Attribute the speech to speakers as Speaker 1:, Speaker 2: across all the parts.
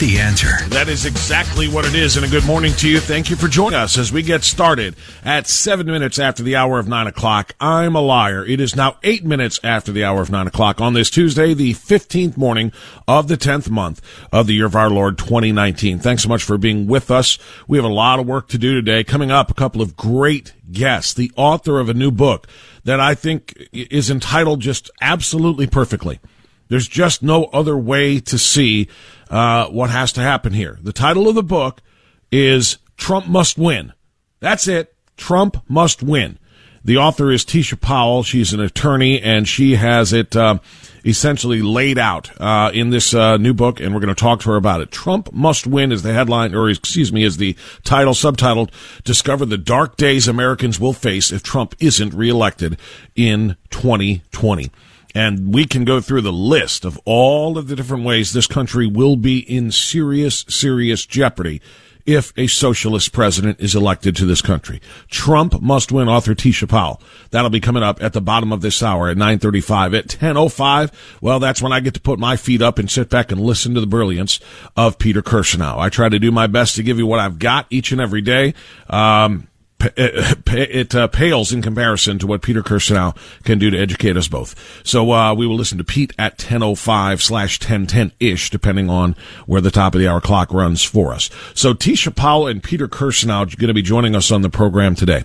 Speaker 1: The answer.
Speaker 2: That is exactly what it is. And a good morning to you. Thank you for joining us as we get started at seven minutes after the hour of nine o'clock. I'm a liar. It is now eight minutes after the hour of nine o'clock on this Tuesday, the 15th morning of the 10th month of the year of our Lord 2019. Thanks so much for being with us. We have a lot of work to do today. Coming up, a couple of great guests, the author of a new book that I think is entitled just absolutely perfectly. There's just no other way to see uh, what has to happen here. The title of the book is Trump Must Win. That's it. Trump Must Win. The author is Tisha Powell. She's an attorney, and she has it uh, essentially laid out uh, in this uh, new book, and we're going to talk to her about it. Trump Must Win is the headline, or excuse me, is the title, subtitled Discover the Dark Days Americans Will Face If Trump Isn't Reelected in 2020. And we can go through the list of all of the different ways this country will be in serious, serious jeopardy if a socialist president is elected to this country. Trump must win, author Tisha Powell. That'll be coming up at the bottom of this hour at 935. At 1005, well, that's when I get to put my feet up and sit back and listen to the brilliance of Peter Kirsanow. I try to do my best to give you what I've got each and every day. Um, it uh, pales in comparison to what Peter Kirsanow can do to educate us both. So uh, we will listen to Pete at 10.05 slash 1010-ish, depending on where the top of the hour clock runs for us. So Tisha Powell and Peter Kirsanow are going to be joining us on the program today.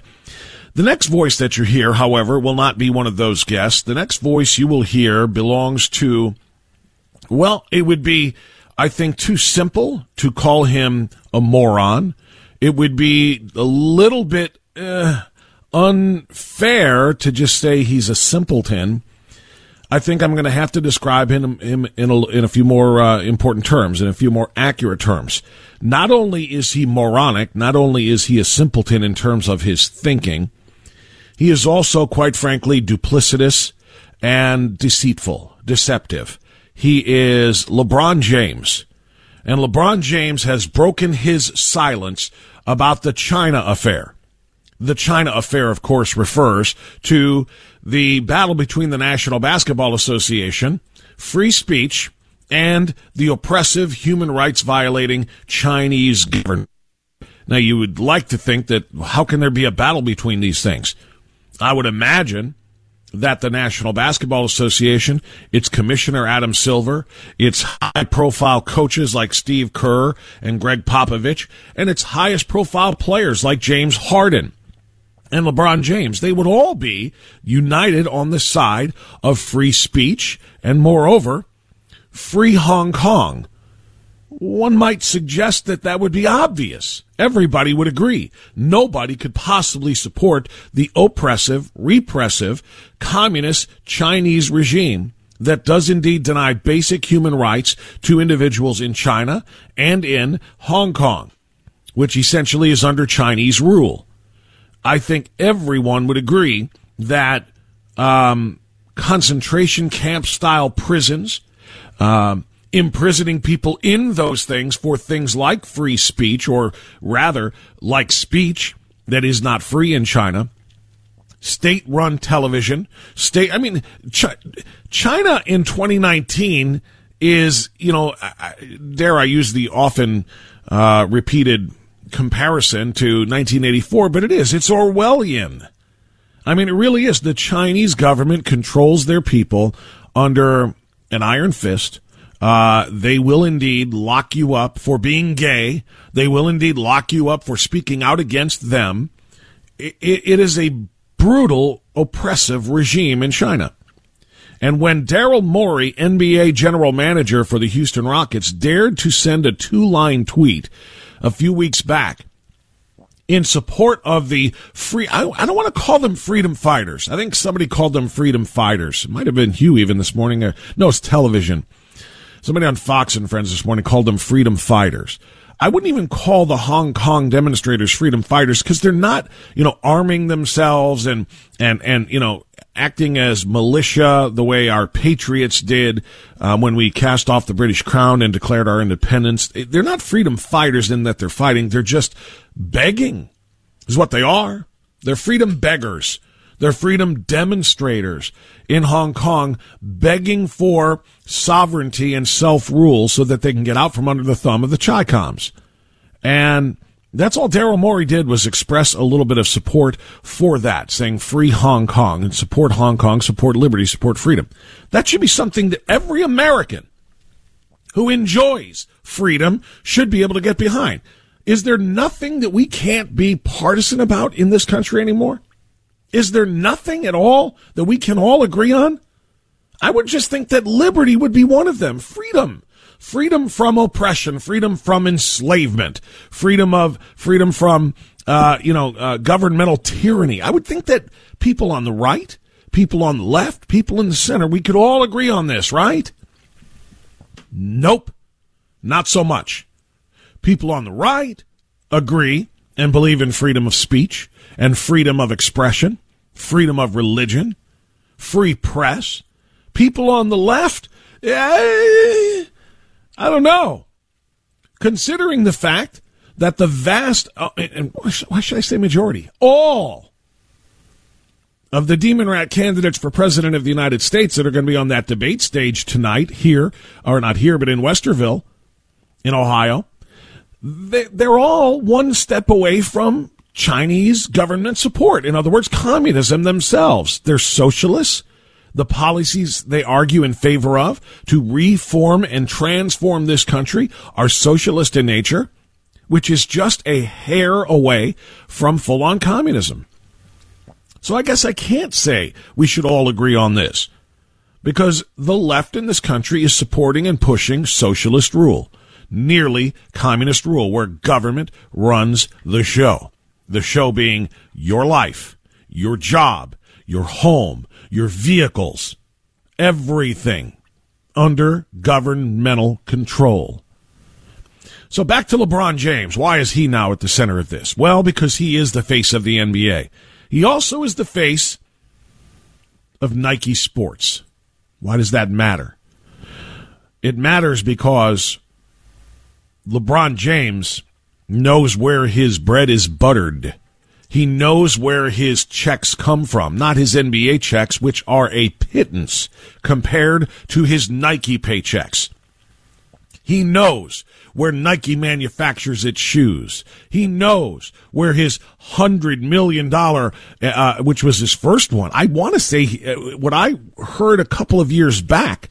Speaker 2: The next voice that you hear, however, will not be one of those guests. The next voice you will hear belongs to, well, it would be, I think, too simple to call him a moron it would be a little bit uh, unfair to just say he's a simpleton. I think I'm going to have to describe him, him in, a, in a few more uh, important terms, in a few more accurate terms. Not only is he moronic, not only is he a simpleton in terms of his thinking, he is also, quite frankly, duplicitous and deceitful, deceptive. He is LeBron James. And LeBron James has broken his silence about the China affair. The China affair, of course, refers to the battle between the National Basketball Association, free speech, and the oppressive human rights violating Chinese government. Now, you would like to think that how can there be a battle between these things? I would imagine that the National Basketball Association, its commissioner Adam Silver, its high profile coaches like Steve Kerr and Gregg Popovich, and its highest profile players like James Harden and LeBron James, they would all be united on the side of free speech and moreover, free Hong Kong. One might suggest that that would be obvious. Everybody would agree. Nobody could possibly support the oppressive, repressive, communist Chinese regime that does indeed deny basic human rights to individuals in China and in Hong Kong, which essentially is under Chinese rule. I think everyone would agree that um, concentration camp style prisons, um, imprisoning people in those things for things like free speech, or rather, like speech that is not free in China, state run television, state, I mean, Ch- China in 2019 is, you know, dare I use the often uh, repeated comparison to 1984, but it is. It's Orwellian. I mean, it really is. The Chinese government controls their people under an iron fist. Uh, they will indeed lock you up for being gay. They will indeed lock you up for speaking out against them. it, it is a brutal, oppressive regime in China. And when Daryl Morey, NBA general manager for the Houston Rockets, dared to send a two line tweet a few weeks back in support of the free. I, I, don't want to call them freedom fighters. I think somebody called them freedom fighters. It might have been Hugh even this morning. Uh, no, it's television. Somebody on Fox and Friends this morning called them freedom fighters. I wouldn't even call the Hong Kong demonstrators freedom fighters because they're not, you know, arming themselves and, and, and, you know, acting as militia the way our patriots did uh, when we cast off the British crown and declared our independence. They're not freedom fighters in that they're fighting. They're just begging is what they are. They're freedom beggars. They're freedom demonstrators in Hong Kong begging for sovereignty and self rule so that they can get out from under the thumb of the Chi Coms. And that's all Daryl Morey did was express a little bit of support for that, saying free Hong Kong and support Hong Kong, support liberty, support freedom. That should be something that every American who enjoys freedom should be able to get behind. Is there nothing that we can't be partisan about in this country anymore? Is there nothing at all that we can all agree on? I would just think that liberty would be one of them. Freedom freedom from oppression, freedom from enslavement, freedom of freedom from uh, you know uh, governmental tyranny. I would think that people on the right, people on the left, people in the center, we could all agree on this, right? Nope, not so much. People on the right agree and believe in freedom of speech and freedom of expression, freedom of religion, free press. People on the left, eh, I don't know. Considering the fact that the vast, uh, and why should I say majority? All of the demon rat candidates for president of the United States that are going to be on that debate stage tonight here, or not here, but in Westerville, in Ohio, they're all one step away from Chinese government support. In other words, communism themselves. They're socialists the policies they argue in favor of to reform and transform this country are socialist in nature, which is just a hair away from full on communism. So I guess I can't say we should all agree on this because the left in this country is supporting and pushing socialist rule, nearly communist rule, where government runs the show. The show being your life, your job, your home, your vehicles, everything under governmental control. So back to LeBron James. Why is he now at the center of this? Well, because he is the face of the NBA. He also is the face of Nike Sports. Why does that matter? It matters because LeBron James knows where his bread is buttered. He knows where his checks come from, not his NBA checks, which are a pittance compared to his Nike paychecks. He knows where Nike manufactures its shoes. He knows where his hundred million dollar, uh, which was his first one. I want to say uh, what I heard a couple of years back,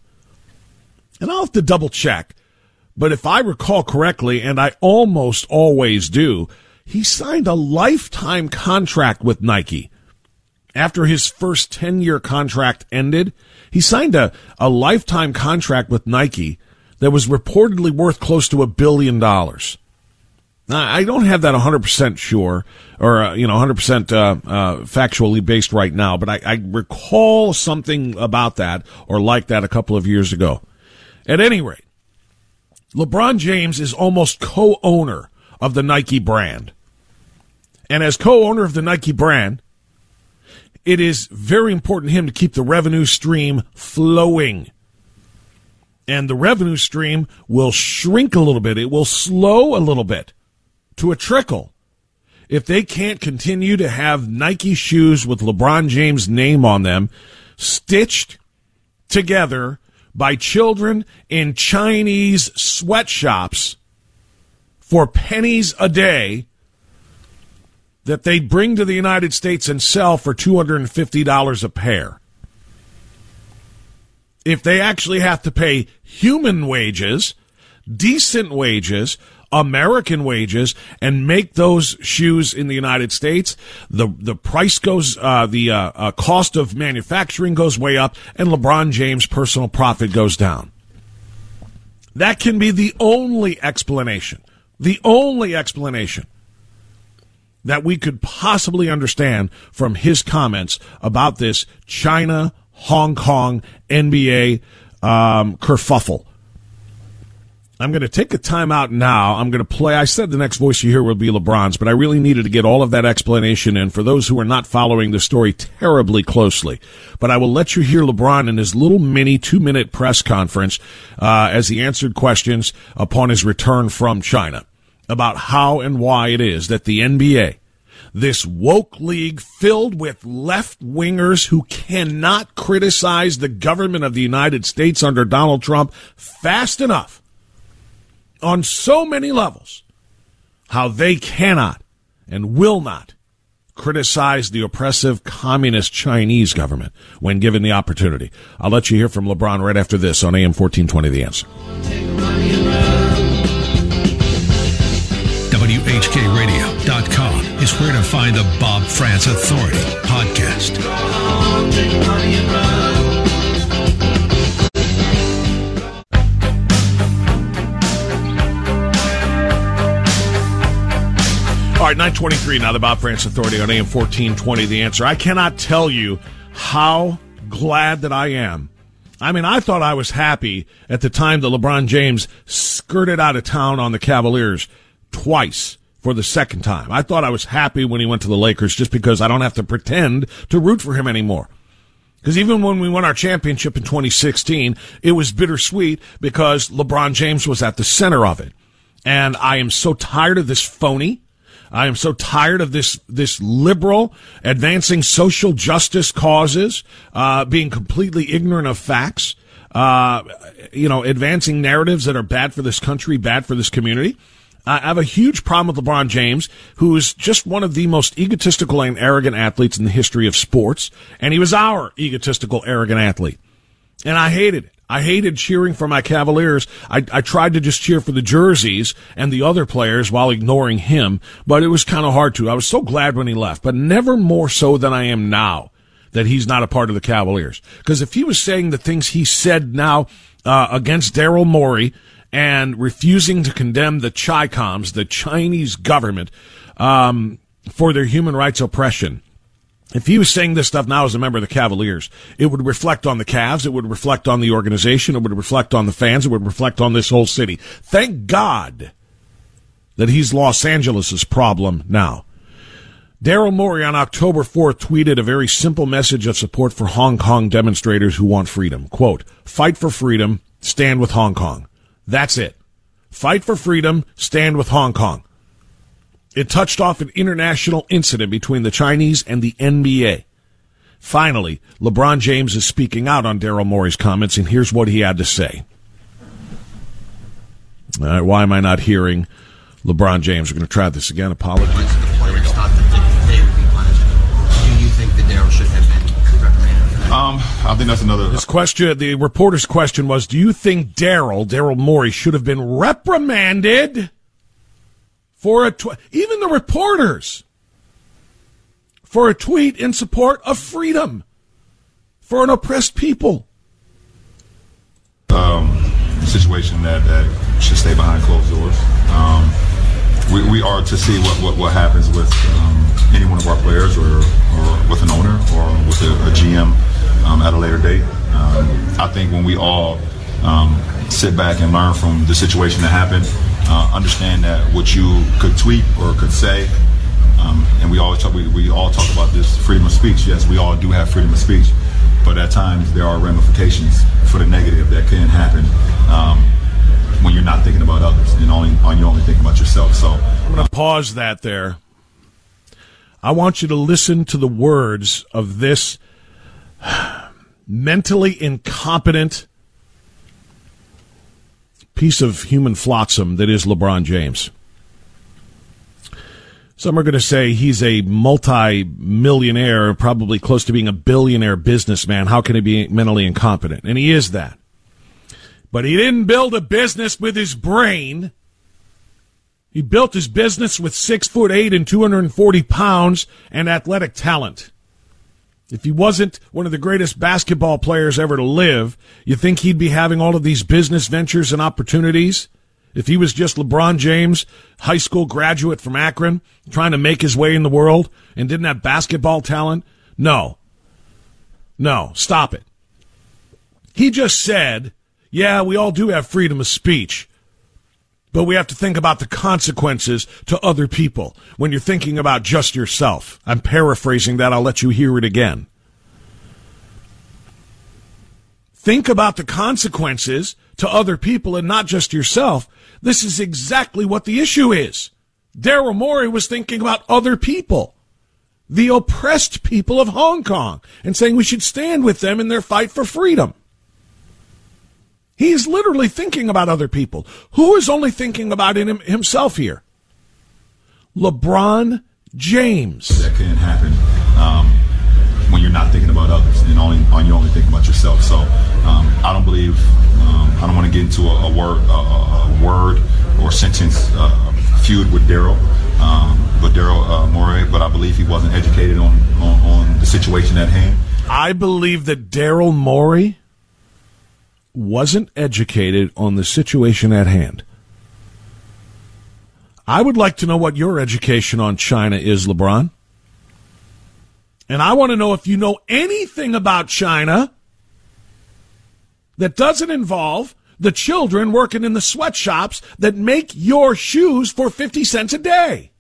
Speaker 2: and I'll have to double check. But if I recall correctly, and I almost always do, he signed a lifetime contract with Nike. After his first 10 year contract ended, he signed a, a lifetime contract with Nike that was reportedly worth close to a billion dollars. Now, I don't have that 100% sure or, uh, you know, 100% uh, uh, factually based right now, but I, I recall something about that or like that a couple of years ago. At any rate, LeBron James is almost co owner of the Nike brand. And as co owner of the Nike brand, it is very important to him to keep the revenue stream flowing. And the revenue stream will shrink a little bit. It will slow a little bit to a trickle if they can't continue to have Nike shoes with LeBron James' name on them stitched together by children in Chinese sweatshops for pennies a day that they bring to the United States and sell for $250 a pair. If they actually have to pay human wages, decent wages, American wages and make those shoes in the United States, the the price goes, uh, the uh, uh, cost of manufacturing goes way up, and LeBron James' personal profit goes down. That can be the only explanation, the only explanation that we could possibly understand from his comments about this China, Hong Kong, NBA um, kerfuffle I'm going to take a time out now. I'm going to play. I said the next voice you hear will be LeBron's, but I really needed to get all of that explanation in for those who are not following the story terribly closely. But I will let you hear LeBron in his little mini two minute press conference uh, as he answered questions upon his return from China about how and why it is that the NBA, this woke league filled with left wingers who cannot criticize the government of the United States under Donald Trump fast enough on so many levels how they cannot and will not criticize the oppressive communist Chinese government when given the opportunity. I'll let you hear from LeBron right after this on AM 1420 The Answer.
Speaker 1: WHKRadio.com is where to find the Bob Frantz Authority podcast.
Speaker 2: All right, 923 now, the Bob Frantz Authority on AM 1420. The answer. I cannot tell you how glad that I am. I mean, I thought I was happy at the time that LeBron James skirted out of town on the Cavaliers twice for the second time. I thought I was happy when he went to the Lakers just because I don't have to pretend to root for him anymore. Because even when we won our championship in 2016, it was bittersweet because LeBron James was at the center of it. And I am so tired of this phony I am so tired of this this liberal advancing social justice causes, uh, being completely ignorant of facts. Uh, you know, advancing narratives that are bad for this country, bad for this community. I have a huge problem with LeBron James, who is just one of the most egotistical and arrogant athletes in the history of sports, and he was our egotistical, arrogant athlete, and I hated it. I hated cheering for my Cavaliers. I, I tried to just cheer for the jerseys and the other players while ignoring him, but it was kind of hard to. I was so glad when he left, but never more so than I am now that he's not a part of the Cavaliers. Because if he was saying the things he said now uh, against Daryl Morey and refusing to condemn the Chi-Coms, the Chinese government, um, for their human rights oppression, if he was saying this stuff now as a member of the Cavaliers, it would reflect on the Cavs, it would reflect on the organization, it would reflect on the fans, it would reflect on this whole city. Thank God that he's Los Angeles' problem now. Daryl Morey on October 4th tweeted a very simple message of support for Hong Kong demonstrators who want freedom. Quote, fight for freedom, stand with Hong Kong. That's it. Fight for freedom, stand with Hong Kong. It touched off an international incident between the Chinese and the NBA. Finally, LeBron James is speaking out on Daryl Morey's comments, and here's what he had to say. All right, why am I not hearing LeBron James? We're going to try this again. Apologies.
Speaker 3: Do you think that Daryl should have been reprimanded?
Speaker 4: Um, I think that's another.
Speaker 2: His question, the reporter's question was, do you think Daryl, Daryl Morey, should have been reprimanded for a tw- even the reporters for a tweet in support of freedom for an oppressed people.
Speaker 4: Um, situation that, that should stay behind closed doors. Um, we, we are to see what, what, what happens with um, any one of our players or, or with an owner or with a, a GM um, at a later date. Um, I think when we all um, sit back and learn from the situation that happened, uh, understand that what you could tweet or could say, um, and we always talk, we, we all talk about this freedom of speech. Yes, we all do have freedom of speech, but at times there are ramifications for the negative that can happen um, when you're not thinking about others and only on you're only thinking about yourself. So
Speaker 2: I'm going to pause that there. I want you to listen to the words of this mentally incompetent piece of human flotsam that is LeBron James. Some are going to say he's a multi-millionaire, probably close to being a billionaire businessman. How can he be mentally incompetent? And he is that. But he didn't build a business with his brain. He built his business with six foot eight and 240 pounds and athletic talent. If he wasn't one of the greatest basketball players ever to live, you think he'd be having all of these business ventures and opportunities? If he was just LeBron James, high school graduate from Akron, trying to make his way in the world and didn't have basketball talent? No. No, stop it. He just said, yeah, we all do have freedom of speech, but we have to think about the consequences to other people when you're thinking about just yourself. I'm paraphrasing that. I'll let you hear it again. Think about the consequences to other people and not just yourself. This is exactly what the issue is. Daryl Morey was thinking about other people, the oppressed people of Hong Kong, and saying we should stand with them in their fight for freedom. He's literally thinking about other people. Who is only thinking about him, himself here? LeBron James.
Speaker 4: That can't happen um, when you're not thinking about others and only you're only thinking about yourself. So um, I don't believe um, I don't want to get into a, a word a, a, word or sentence uh, feud with Daryl. Um, but Daryl uh, Morey, but I believe he wasn't educated on, on, on the situation at hand.
Speaker 2: I believe that Daryl Morey wasn't educated on the situation at hand. I would like to know what your education on China is, LeBron. And I want to know if you know anything about China that doesn't involve the children working in the sweatshops that make your shoes for 50 cents a day.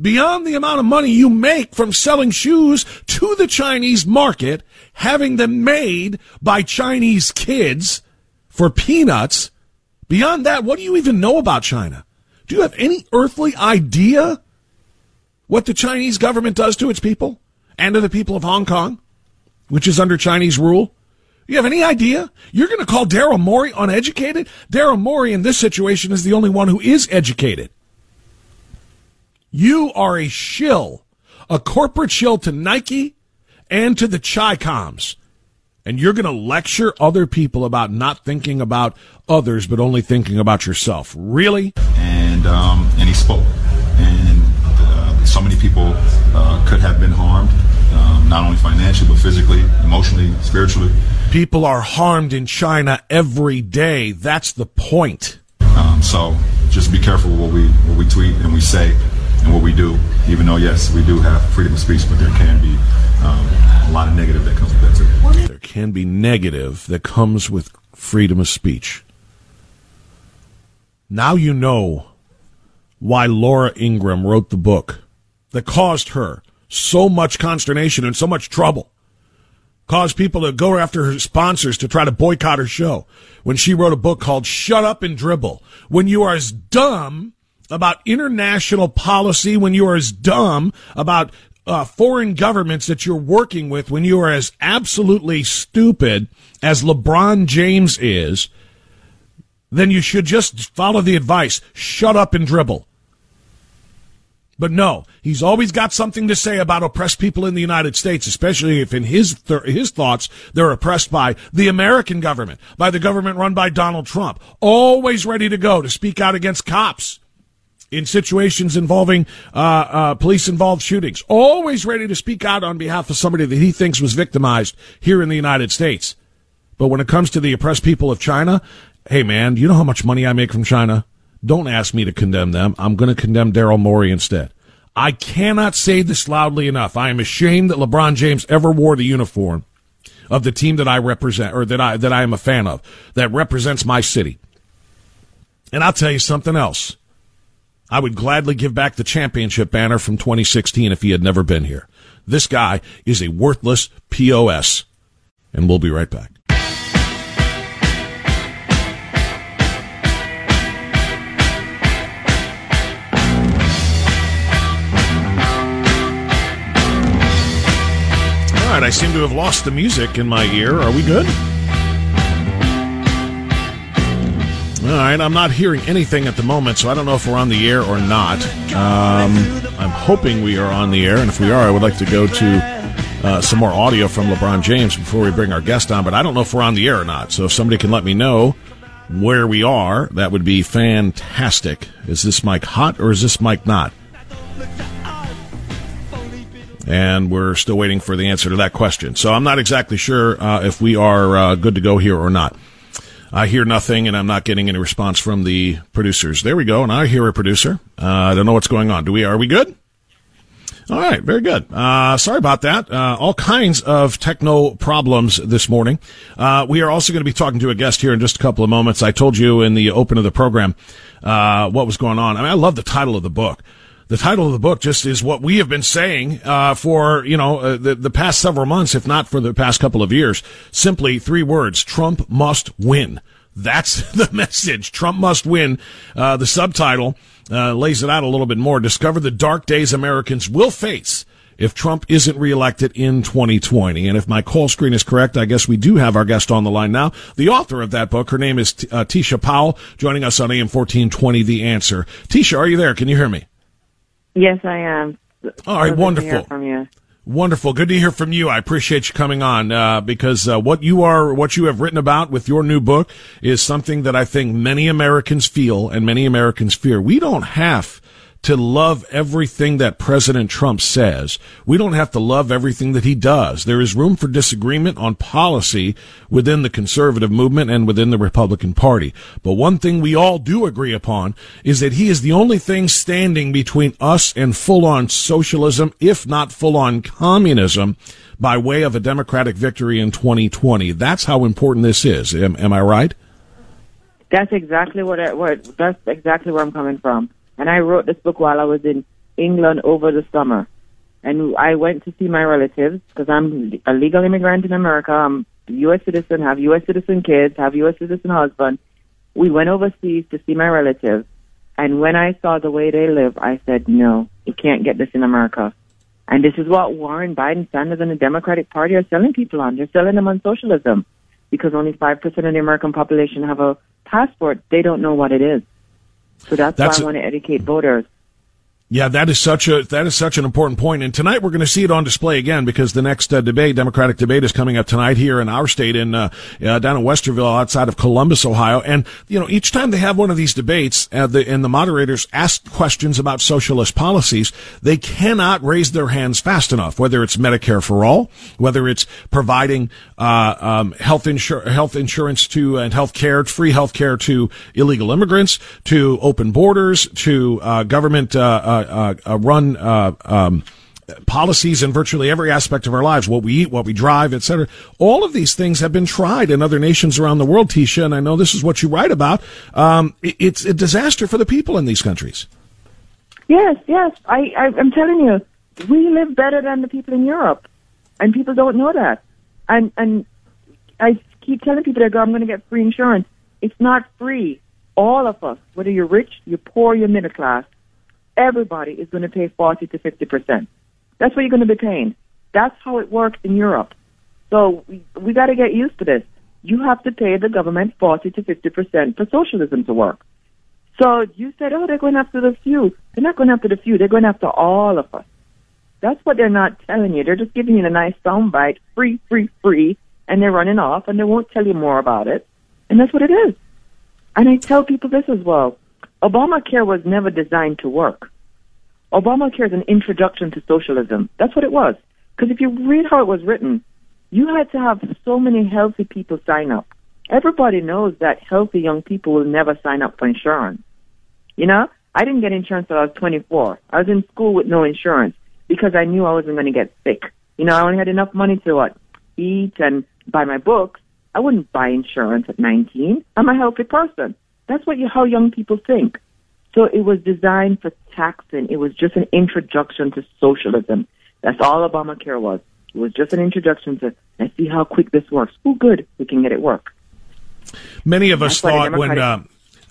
Speaker 2: Beyond the amount of money you make from selling shoes to the Chinese market, having them made by Chinese kids for peanuts, beyond that, what do you even know about China? Do you have any earthly idea what the Chinese government does to its people and to the people of Hong Kong, which is under Chinese rule? You have any idea? You're going to call Daryl Morey uneducated? Daryl Morey in this situation is the only one who is educated. You are a shill, a corporate shill to Nike and to the Chi-Coms. And you're going to lecture other people about not thinking about others, but only thinking about yourself. Really?
Speaker 4: And, um, and he spoke. And uh, so many people uh, could have been harmed, um, not only financially, but physically, emotionally, spiritually.
Speaker 2: People are harmed in China every day. That's the point.
Speaker 4: Um, so just be careful what we what we tweet and we say and what we do. Even though yes, we do have freedom of speech, but there can be um, a lot of negative that comes with that too.
Speaker 2: There can be negative that comes with freedom of speech. Now you know why Laura Ingraham wrote the book that caused her so much consternation and so much trouble caused people to go after her sponsors to try to boycott her show when she wrote a book called Shut Up and Dribble. When you are as dumb about international policy, when you are as dumb about uh, foreign governments that you're working with, when you are as absolutely stupid as LeBron James is, then you should just follow the advice. Shut up and dribble. But no, he's always got something to say about oppressed people in the United States, especially if in his th- his thoughts they're oppressed by the American government, by the government run by Donald Trump. Always ready to go to speak out against cops in situations involving uh, uh, police involved shootings. Always ready to speak out on behalf of somebody that he thinks was victimized here in the United States. But when it comes to the oppressed people of China, hey man, you know how much money I make from China? Don't ask me to condemn them. I'm going to condemn Daryl Morey instead. I cannot say this loudly enough. I am ashamed that LeBron James ever wore the uniform of the team that I represent or that I that I am a fan of that represents my city. And I'll tell you something else. I would gladly give back the championship banner from 2016 if he had never been here. This guy is a worthless POS. And we'll be right back. All right, I seem to have lost the music in my ear. Are we good? All right, I'm not hearing anything at the moment, so I don't know if we're on the air or not. Um, I'm hoping we are on the air, and if we are, I would like to go to uh, some more audio from LeBron James before we bring our guest on, but I don't know if we're on the air or not. So if somebody can let me know where we are, that would be fantastic. Is this mic hot or is this mic not? and we're still waiting for the answer to that question. So I'm not exactly sure uh, if we are uh, good to go here or not. I hear nothing, and I'm not getting any response from the producers. There we go, and I hear a producer. Uh, I don't know what's going on. Do we? Are we good? All right, very good. Uh, sorry about that. Uh, all kinds of techno problems this morning. Uh, we are also going to be talking to a guest here in just a couple of moments. I told you in the open of the program uh, what was going on. I mean, I love the title of the book the title of the book just is what we have been saying uh, for you know uh, the the past several months, if not for the past couple of years. Simply three words: Trump must win. That's the message. Trump must win. Uh, the subtitle uh, lays it out a little bit more. Discover the dark days Americans will face if Trump isn't reelected in 2020. And if my call screen is correct, I guess we do have our guest on the line now. The author of that book, her name is uh, Tisha Powell, joining us on AM 1420, The Answer. Tisha, are you there? Can you hear me?
Speaker 5: Yes, I am.
Speaker 2: All right, wonderful.
Speaker 5: from you.
Speaker 2: Wonderful. Good to hear from you. I appreciate you coming on uh, because uh, what you are, what you have written about with your new book is something that I think many Americans feel and many Americans fear. We don't have to love everything that President Trump says. We don't have to love everything that he does. There is room for disagreement on policy within the conservative movement and within the Republican Party. But one thing we all do agree upon is that he is the only thing standing between us and full on socialism, if not full on communism, by way of a Democratic victory in 2020. That's how important this is. Am, am I right?
Speaker 5: That's exactly what, I, what that's exactly where I'm coming from. And I wrote this book while I was in England over the summer. And I went to see my relatives because I'm a legal immigrant in America. I'm a U.S. citizen, have U.S. citizen kids, have U.S. citizen husband. We went overseas to see my relatives. And when I saw the way they live, I said, no, you can't get this in America. And this is what Warren, Biden, Sanders, and the Democratic Party are selling people on. They're selling them on socialism because only 5% of the American population have a passport. They don't know what it is. So that's,
Speaker 2: That's
Speaker 5: why I want to educate voters.
Speaker 2: Yeah, that is such a that is such an important point. And tonight we're going to see it on display again because the next uh, debate, Democratic debate, is coming up tonight here in our state in uh, uh, down in Westerville, outside of Columbus, Ohio. And you know, each time they have one of these debates, uh, the, and the moderators ask questions about socialist policies, they cannot raise their hands fast enough. Whether it's Medicare for all, whether it's providing uh, um, health insur- health insurance to and health care, free health care to illegal immigrants, to open borders, to uh, government run uh, um, policies in virtually every aspect of our lives, what we eat, what we drive, etc. All of these things have been tried in other nations around the world, Tisha, and I know this is what you write about. Um, it- it's a disaster for the people in these countries.
Speaker 5: Yes, yes. I, I, I'm telling you, we live better than the people in Europe, and people don't know that. And and I keep telling people that go, I'm going to get free insurance. It's not free. All of us, whether you're rich, you're poor, you're middle class, everybody is going to pay 40 to 50 percent. That's what you're going to be paying. That's how it works in Europe. So we, we got to get used to this. You have to pay the government 40 to 50 percent for socialism to work. So you said, oh, they're going after the few. They're not going after the few. They're going after all of us. That's what they're not telling you. They're just giving you a nice soundbite, free, free, free, and they're running off, and they won't tell you more about it. And that's what it is. And I tell people this as well. Obamacare was never designed to work. Obamacare is an introduction to socialism. That's what it was. Because if you read how it was written, you had to have so many healthy people sign up. Everybody knows that healthy young people will never sign up for insurance. You know, I didn't get insurance until I was 24. I was in school with no insurance because I knew I wasn't going to get sick. You know, I only had enough money to what eat and buy my books. I wouldn't buy insurance at 19. I'm a healthy person. That's what you, how young people think. So it was designed for taxing. It was just an introduction to socialism. That's all Obamacare was. It was just an introduction to, let's see how quick this works. Oh, good. We can get it work.
Speaker 2: Many of us thought when, uh,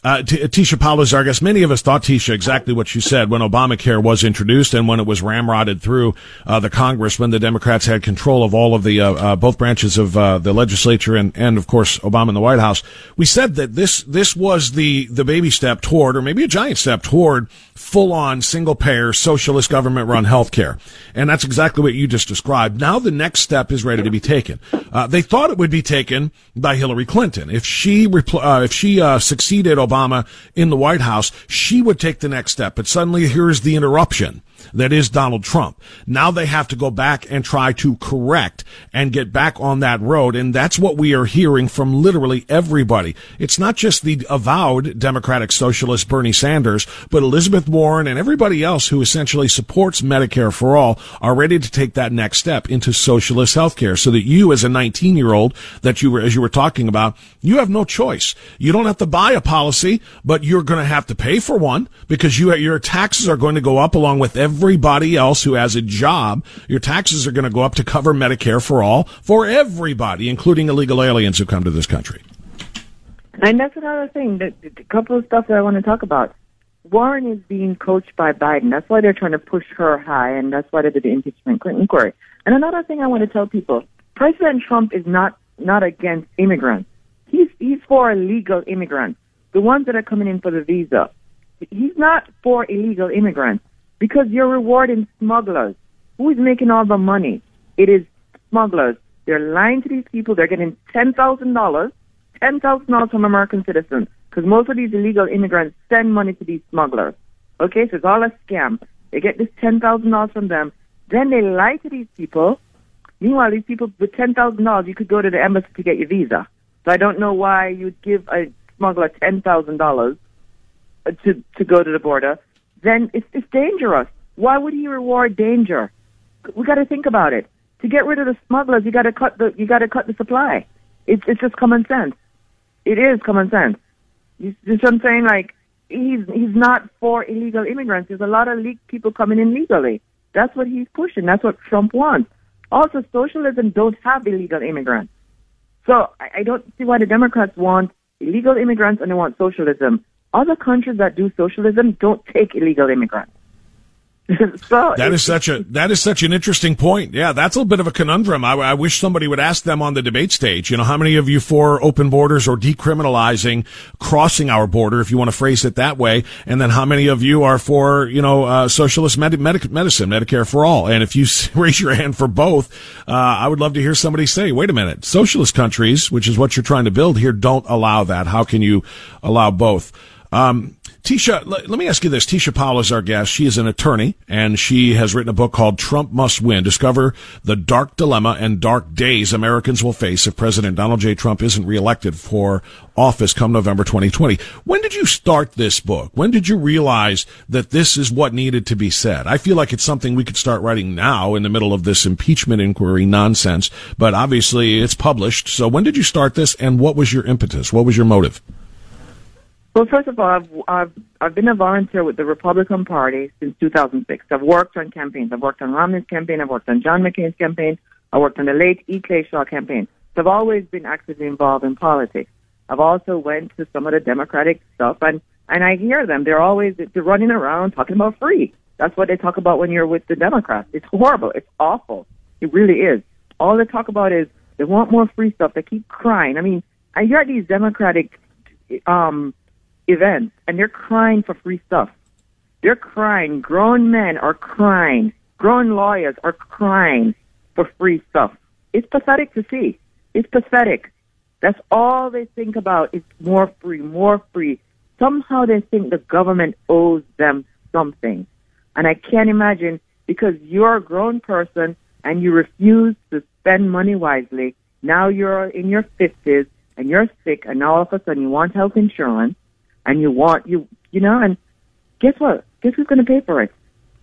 Speaker 2: uh, Tisha our guest. Many of us thought, Tisha, exactly what you said when Obamacare was introduced and when it was ramrodded through uh, the Congress, when the Democrats had control of all of the uh, uh both branches of uh, the legislature and, and, of course, Obama in the White House. We said that this this was the the baby step toward, or maybe a giant step toward, full on single payer socialist government run health care, and that's exactly what you just described. Now the next step is ready to be taken. Uh, they thought it would be taken by Hillary Clinton if she repl- if she succeeded Obama Obama in the White House, she would take the next step. But suddenly here's the interruption that is Donald Trump. Now they have to go back and try to correct and get back on that road. And that's what we are hearing from literally everybody. It's not just the avowed Democratic Socialist Bernie Sanders, but Elizabeth Warren and everybody else who essentially supports Medicare for all are ready to take that next step into socialist healthcare so that you as a 19 year old that you were, as you were talking about, you have no choice. You don't have to buy a policy, but you're going to have to pay for one because you, your taxes are going to go up along with everybody else who has a job. Your taxes are going to go up to cover Medicare for all for everybody, including illegal aliens who come to this country.
Speaker 5: And that's another thing. A couple of stuff that I want to talk about. Warren is being coached by Biden. That's why they're trying to push her high, and that's why they did the impeachment inquiry. And another thing I want to tell people: President Trump is not not against immigrants. He's he's for illegal immigrants, the ones that are coming in for the visa. He's not for illegal immigrants because you're rewarding smugglers. Who is making all the money? It is smugglers. They're lying to these people. They're getting ten thousand dollars, ten thousand dollars from American citizens, because most of these illegal immigrants send money to these smugglers. Okay, so it's all a scam. They get this ten thousand dollars from them. Then they lie to these people. Meanwhile, these people with ten thousand dollars, you could go to the embassy to get your visa. So I don't know why you'd give a smuggler ten thousand dollars to to go to the border then it's, it's dangerous. Why would he reward danger? We got to think about it. To get rid of the smugglers, you got to cut the you got to cut the supply. It's it's just common sense. It is common sense. You, you know what I'm saying? Like he's he's not for illegal immigrants. There's a lot of le- people coming in legally. That's what he's pushing. That's what Trump wants. Also, socialism don't have illegal immigrants. So I, I don't see why the Democrats want illegal immigrants and they want socialism. Other countries that do socialism don't take illegal immigrants.
Speaker 2: so that is such a that is such an interesting point. Yeah, that's a little bit of a conundrum. I, I, wish somebody would ask them on the debate stage. You know, how many of you for open borders or decriminalizing crossing our border, if you want to phrase it that way, and then how many of you are for you know uh, socialist med- med- medicine, Medicare for all? And if you raise your hand for both, uh, I would love to hear somebody say, "Wait a minute, socialist countries, which is what you're trying to build here, don't allow that. How can you allow both?" Um, Tisha, let, let, me ask you this. Tisha Powell is our guest. She is an attorney and she has written a book called Trump Must Win. Discover the dark dilemma and dark days Americans will face if President Donald J. Trump isn't reelected for office come November 2020. When did you start this book? When did you realize that this is what needed to be said? I feel like it's something we could start writing now in the middle of this impeachment inquiry nonsense, but obviously it's published. So when did you start this and what was your impetus? What was your motive?
Speaker 5: Well, first of all, I've, I've, I've been a volunteer with the Republican Party since 2006. I've worked on campaigns. I've worked on Romney's campaign. I've worked on John McCain's campaign. I worked on the late E. Clay Shaw campaign. So I've always been actively involved in politics. I've also went to some of the Democratic stuff, and and I hear them. They're always they're running around talking about free. That's what they talk about when you're with the Democrats. It's horrible. It's awful. It really is. All they talk about is they want more free stuff. They keep crying. I mean, I hear these Democratic um, events and they're crying for free stuff. They're crying. Grown men are crying. Grown lawyers are crying for free stuff. It's pathetic to see. It's pathetic. That's all they think about is more free, more free. Somehow they think the government owes them something. And I can't imagine because you're a grown person and you refuse to spend money wisely. Now you're in your fifties and you're sick, and now all of a sudden you want health insurance, and you want you you know, and guess what? Guess who's going to pay for it?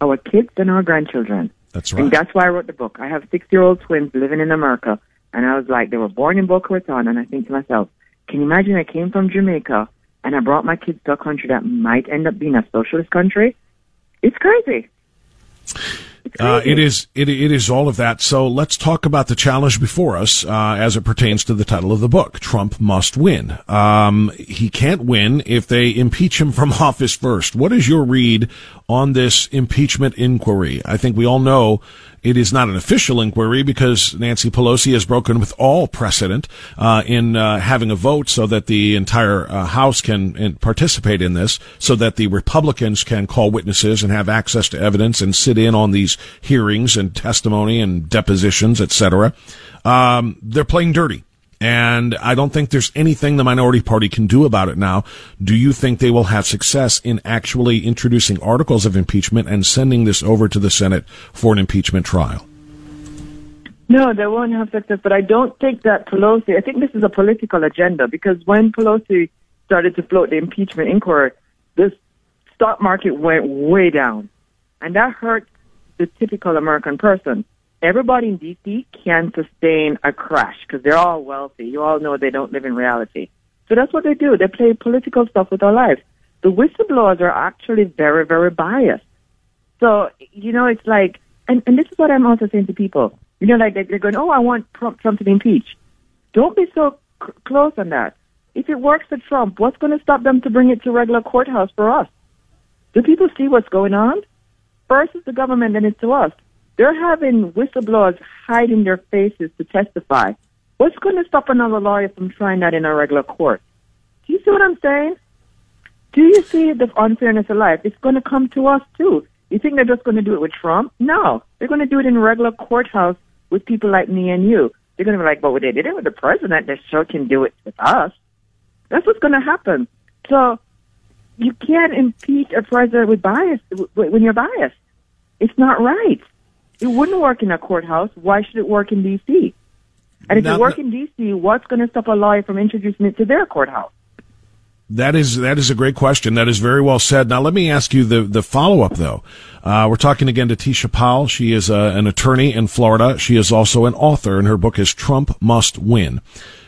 Speaker 5: Our kids and our grandchildren.
Speaker 2: That's right.
Speaker 5: And that's why I wrote the book. I have six year old twins living in America, and I was like, they were born in Boca Raton, and I think to myself, can you imagine I came from Jamaica and I brought my kids to a country that might end up being a socialist country? It's crazy.
Speaker 2: Uh, it is it, it is all of that. So let's talk about the challenge before us uh, as it pertains to the title of the book. Trump must win. Um, he can't win if they impeach him from office first. What is your read on this impeachment inquiry? I think we all know it is not an official inquiry because Nancy Pelosi has broken with all precedent uh, in uh, having a vote so that the entire uh, House can participate in this, so that the Republicans can call witnesses and have access to evidence and sit in on these hearings and testimony and depositions, etc. Um, they're playing dirty. And I don't think there's anything the minority party can do about it now. Do you think they will have success in actually introducing articles of impeachment and sending this over to the Senate for an impeachment trial?
Speaker 5: No, they won't have success, but I don't think that Pelosi, I think this is a political agenda because when Pelosi started to float the impeachment inquiry, the stock market went way down. And that hurt the typical American person everybody in DC can sustain a crash because they're all wealthy. You all know they don't live in reality. So that's what they do. They play political stuff with our lives. The whistleblowers are actually very, very biased. So, you know, it's like, and, and this is what I'm also saying to people. You know, like they're going, oh, I want Trump, to be impeached. Don't be so c- close on that. If it works for Trump, what's going to stop them to bring it to regular courthouse for us? Do people see what's going on? First it's the government, then it's to us. They're having whistleblowers hiding their faces to testify. What's going to stop another lawyer from trying that in a regular court? Do you see what I'm saying? Do you see the unfairness of life? It's going to come to us too. You think they're just going to do it with Trump? No, they're going to do it in a regular courthouse with people like me and you. They're going to be like, "But well, they did it with the president. They sure can do it with us." That's what's going to happen. So you can't impeach a president with bias when you're biased. It's not right. It wouldn't work in a courthouse. Why should it work in D.C.? And if it works in D.C., what's going to stop a lawyer from introducing it to their courthouse?
Speaker 2: That is that is a great question. That is very well said. Now let me ask you the the follow up though. Uh, we're talking again to Tisha Powell. She is uh, an attorney in Florida. She is also an author, and her book is Trump Must Win.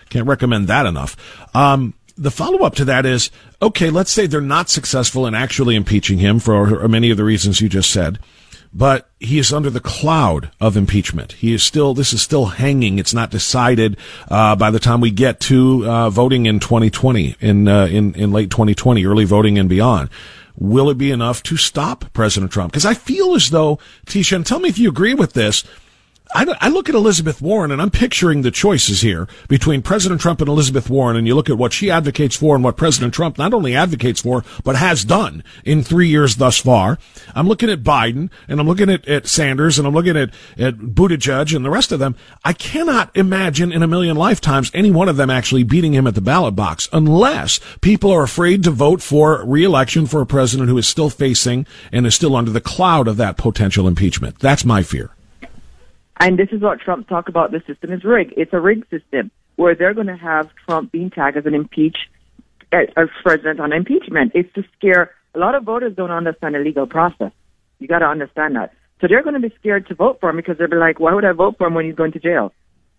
Speaker 2: Can't recommend that enough. Um, the follow up to that is okay. Let's say they're not successful in actually impeaching him for many of the reasons you just said but he is under the cloud of impeachment. He is still, this is still hanging. It's not decided, uh, by the time we get to, uh, voting in 2020, in, uh, in, in late 2020, early voting and beyond. Will it be enough to stop President Trump? Because I feel as though, Tisha, and tell me if you agree with this, I, I, look at Elizabeth Warren and I'm picturing the choices here between President Trump and Elizabeth Warren, and you look at what she advocates for and what President Trump not only advocates for, but has done in three years thus far. I'm looking at Biden and I'm looking at, at Sanders and I'm looking at, at Buttigieg and the rest of them. I cannot imagine in a million lifetimes any one of them actually beating him at the ballot box unless people are afraid to vote for reelection for a president who is still facing and is still under the cloud of that potential impeachment. That's my fear.
Speaker 5: And this is what Trump talked about. The system is rigged. It's a rigged system where they're going to have Trump being tagged as an impeach, as president on impeachment. It's to scare a lot of voters don't understand the legal process. You got to understand that. So they're going to be scared to vote for him because they'll be like, why would I vote for him when he's going to jail?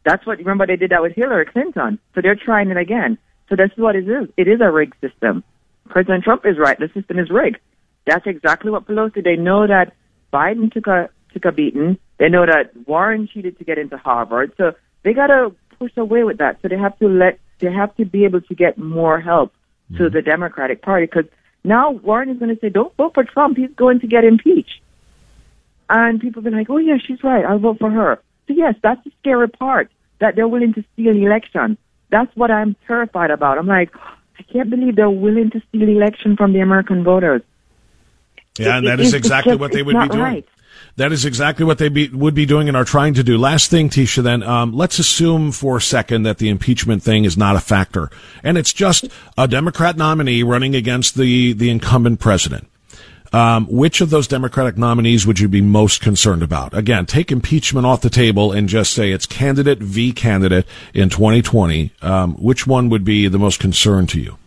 Speaker 5: That's what, remember they did that with Hillary Clinton. So they're trying it again. So this is what it is. It is a rigged system. President Trump is right. The system is rigged. That's exactly what Pelosi, they know that Biden took a, took a beating. They know that Warren cheated to get into Harvard, so they got to push away with that. So they have to let they have to be able to get more help mm-hmm. to the Democratic Party because now Warren is going to say, "Don't vote for Trump; he's going to get impeached." And people be like, "Oh yeah, she's right. I'll vote for her." So yes, that's the scary part that they're willing to steal the election. That's what I'm terrified about. I'm like, I can't believe they're willing to steal the election from the American voters.
Speaker 2: Yeah, it, and that is exactly just, what they would be doing. Right. That is exactly what they be, would be doing and are trying to do. Last thing, Tisha, then, um, let's assume for a second that the impeachment thing is not a factor. And it's just a Democrat nominee running against the, the incumbent president. Um, which of those Democratic nominees would you be most concerned about? Again, take impeachment off the table and just say it's candidate v candidate in 2020. Um, which one would be the most concern to you?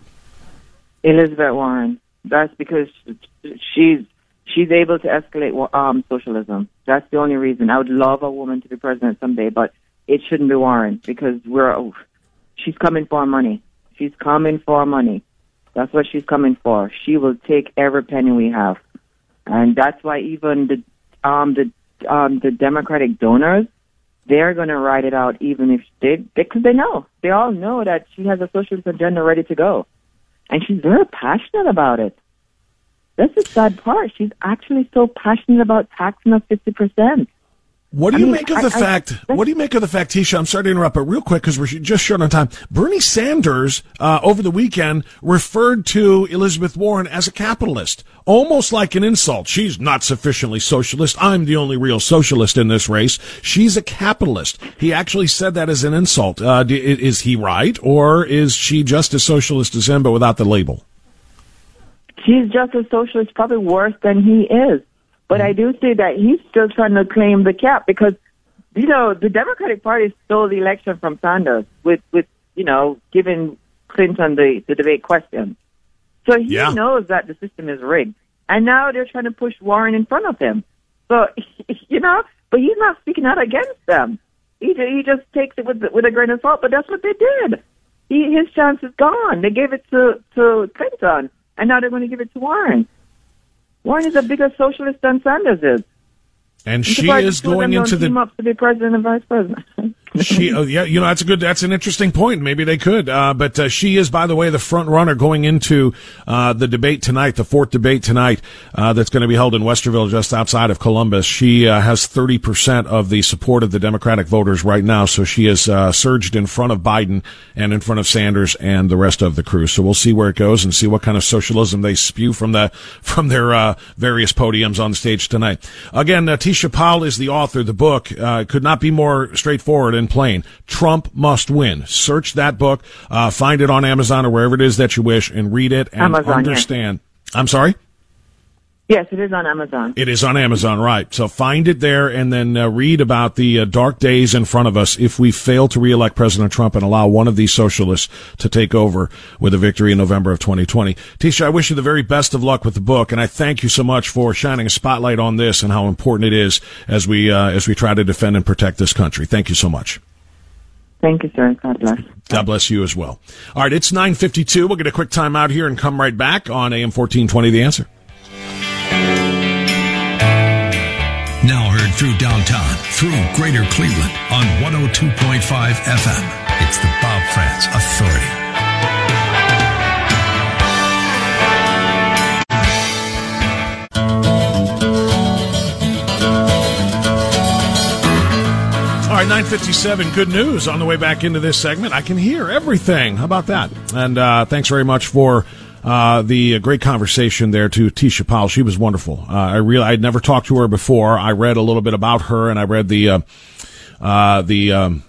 Speaker 5: Elizabeth Warren. That's because she's she's able to escalate um, socialism. That's the only reason. I would love a woman to be president someday, but it shouldn't be Warren because we're oh, she's coming for money. She's coming for money. That's what she's coming for. She will take every penny we have, and that's why even the um the um the Democratic donors they're going to write it out even if they because they know they all know that she has a socialist agenda ready to go, and she's very passionate about it. That's the sad part. She's actually so passionate about taxing us fifty percent.
Speaker 2: What do you I mean, make of the I, fact? I, what do you make of the fact, Tisha? I'm sorry to interrupt, but real quick because we're just short on time. Bernie Sanders uh, over the weekend referred to Elizabeth Warren as a capitalist, almost like an insult. She's not sufficiently socialist. I'm the only real socialist in this race. She's a capitalist. He actually said that as an insult. Uh, is he right, or is she just as socialist as him, but without the label?
Speaker 5: She's just as socialist, probably worse than he is. But I do see that he's still trying to claim the cap because, you know, the Democratic Party stole the election from Sanders with, with you know, giving Clinton the, the debate question. So he yeah. knows that the system is rigged. And now they're trying to push Warren in front of him. So, you know, but he's not speaking out against them. He, he just takes it with, with a grain of salt, but that's what they did. He, his chance is gone. They gave it to, to Clinton, and now they're going to give it to Warren. Warren is a bigger socialist than Sanders is.
Speaker 2: And she is going into the
Speaker 5: up to be president and vice president.
Speaker 2: she, oh, yeah, you know, that's a good, that's an interesting point. Maybe they could, uh, but uh, she is, by the way, the front runner going into uh, the debate tonight, the fourth debate tonight, uh, that's going to be held in Westerville, just outside of Columbus. She uh, has thirty percent of the support of the Democratic voters right now, so she has uh, surged in front of Biden and in front of Sanders and the rest of the crew. So we'll see where it goes and see what kind of socialism they spew from the from their various podiums on stage tonight. Again, Tisha Powell is the author. The book could not be more straightforward and plain. Trump must win. Search that book, uh, find it on Amazon or wherever it is that you wish, and read it and Amazon, understand. I'm sorry.
Speaker 5: Yes, it is on Amazon.
Speaker 2: It is on Amazon, right. So find it there and then uh, read about the uh, dark days in front of us if we fail to reelect President Trump and allow one of these socialists to take over with a victory in November of 2020. Tisha, I wish you the very best of luck with the book, and I thank you so much for shining a spotlight on this and how important it is as we uh, as we try to defend and protect this country. Thank you so much.
Speaker 5: Thank you, sir. God bless.
Speaker 2: God bless you as well. All right, it's 952. We'll get a quick time out here and come right back on AM 1420 The Answer.
Speaker 1: Now heard through downtown, through greater Cleveland on 102.5 FM. It's the Bob Frantz Authority.
Speaker 2: All right, 957. Good news on the way back into this segment. I can hear everything. How about that? And uh, thanks very much for uh, the great conversation there to Tisha Powell. She was wonderful. Uh, I really, I'd never talked to her before. I read a little bit about her and I read the, uh, uh the, um,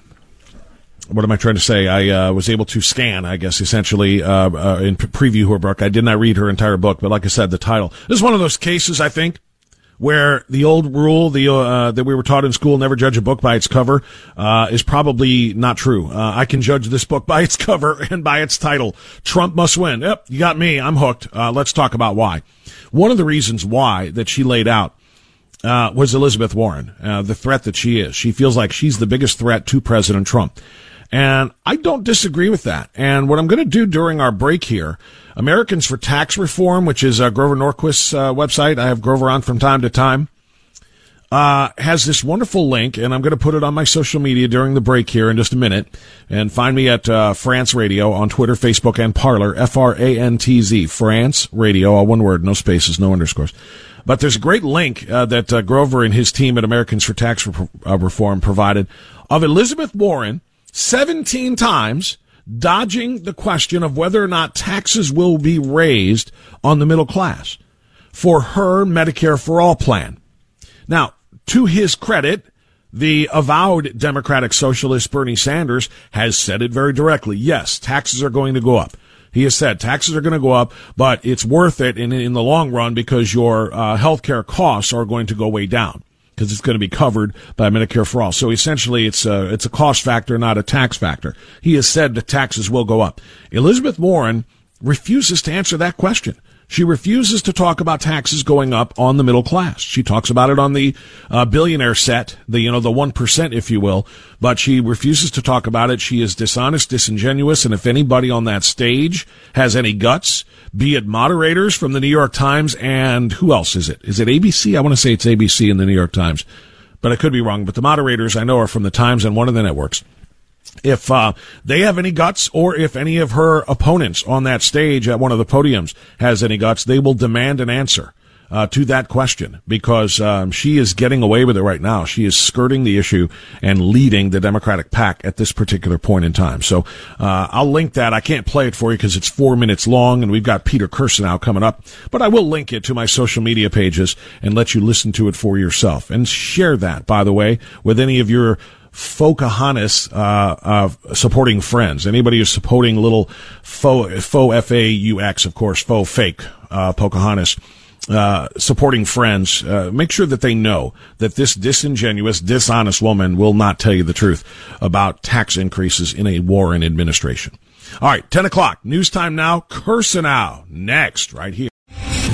Speaker 2: what am I trying to say? I uh, was able to scan, I guess, essentially uh, uh, in preview her book. I did not read her entire book, but like I said, the title. This is one of those cases, I think, where the old rule the uh, that we were taught in school never judge a book by its cover uh, is probably not true. Uh, I can judge this book by its cover and by its title. Trump must win. Yep, you got me. I'm hooked. Uh, let's talk about why. One of the reasons why that she laid out uh, was Elizabeth Warren, uh, the threat that she is. She feels like she's the biggest threat to President Trump. And I don't disagree with that. And what I'm going to do during our break here Americans for Tax Reform, which is uh, Grover Norquist's uh, website. I have Grover on from time to time. Uh, has this wonderful link, and I'm going to put it on my social media during the break here in just a minute. And find me at uh, Frantz Radio on Twitter, Facebook, and Parler. F R A N T Z, Frantz Radio, all one word, no spaces, no underscores. But there's a great link uh, that uh, Grover and his team at Americans for Tax Re- uh, Reform provided of Elizabeth Warren 17 times dodging the question of whether or not taxes will be raised on the middle class for her Medicare for All plan. Now, to his credit, the avowed Democratic Socialist Bernie Sanders has said it very directly. Yes, taxes are going to go up. He has said taxes are going to go up, but it's worth it in, in the long run because your uh, health care costs are going to go way down because it's going to be covered by Medicare for all. So essentially, it's a, it's a cost factor, not a tax factor. He has said that taxes will go up. Elizabeth Warren refuses to answer that question. She refuses to talk about taxes going up on the middle class. She talks about it on the uh, billionaire set, the you know the one percent, if you will, but she refuses to talk about it. She is dishonest, disingenuous, and if anybody on that stage has any guts, be it moderators from the New York Times and who else is it? Is it ABC? I want to say it's ABC in the New York Times, but I could be wrong. But the moderators I know are from the Times and one of the networks if uh, they have any guts or if any of her opponents on that stage at one of the podiums has any guts, they will demand an answer. Uh, to that question because um, she is getting away with it right now. She is skirting the issue and leading the Democratic pack at this particular point in time. So uh, I'll link that. I can't play it for you because it's four minutes long, and we've got Peter Kirsanow coming up. But I will link it to my social media pages and let you listen to it for yourself and share that. By the way, with any of your Pocahontas uh, uh, supporting friends. Anybody who's supporting little faux, faux F A U X, of course, faux fake uh, Pocahontas. Uh, supporting friends, uh, make sure that they know that this disingenuous, dishonest woman will not tell you the truth about tax increases in a Warren administration. All right, 10 o'clock, news time now. Kirsanow next, right here.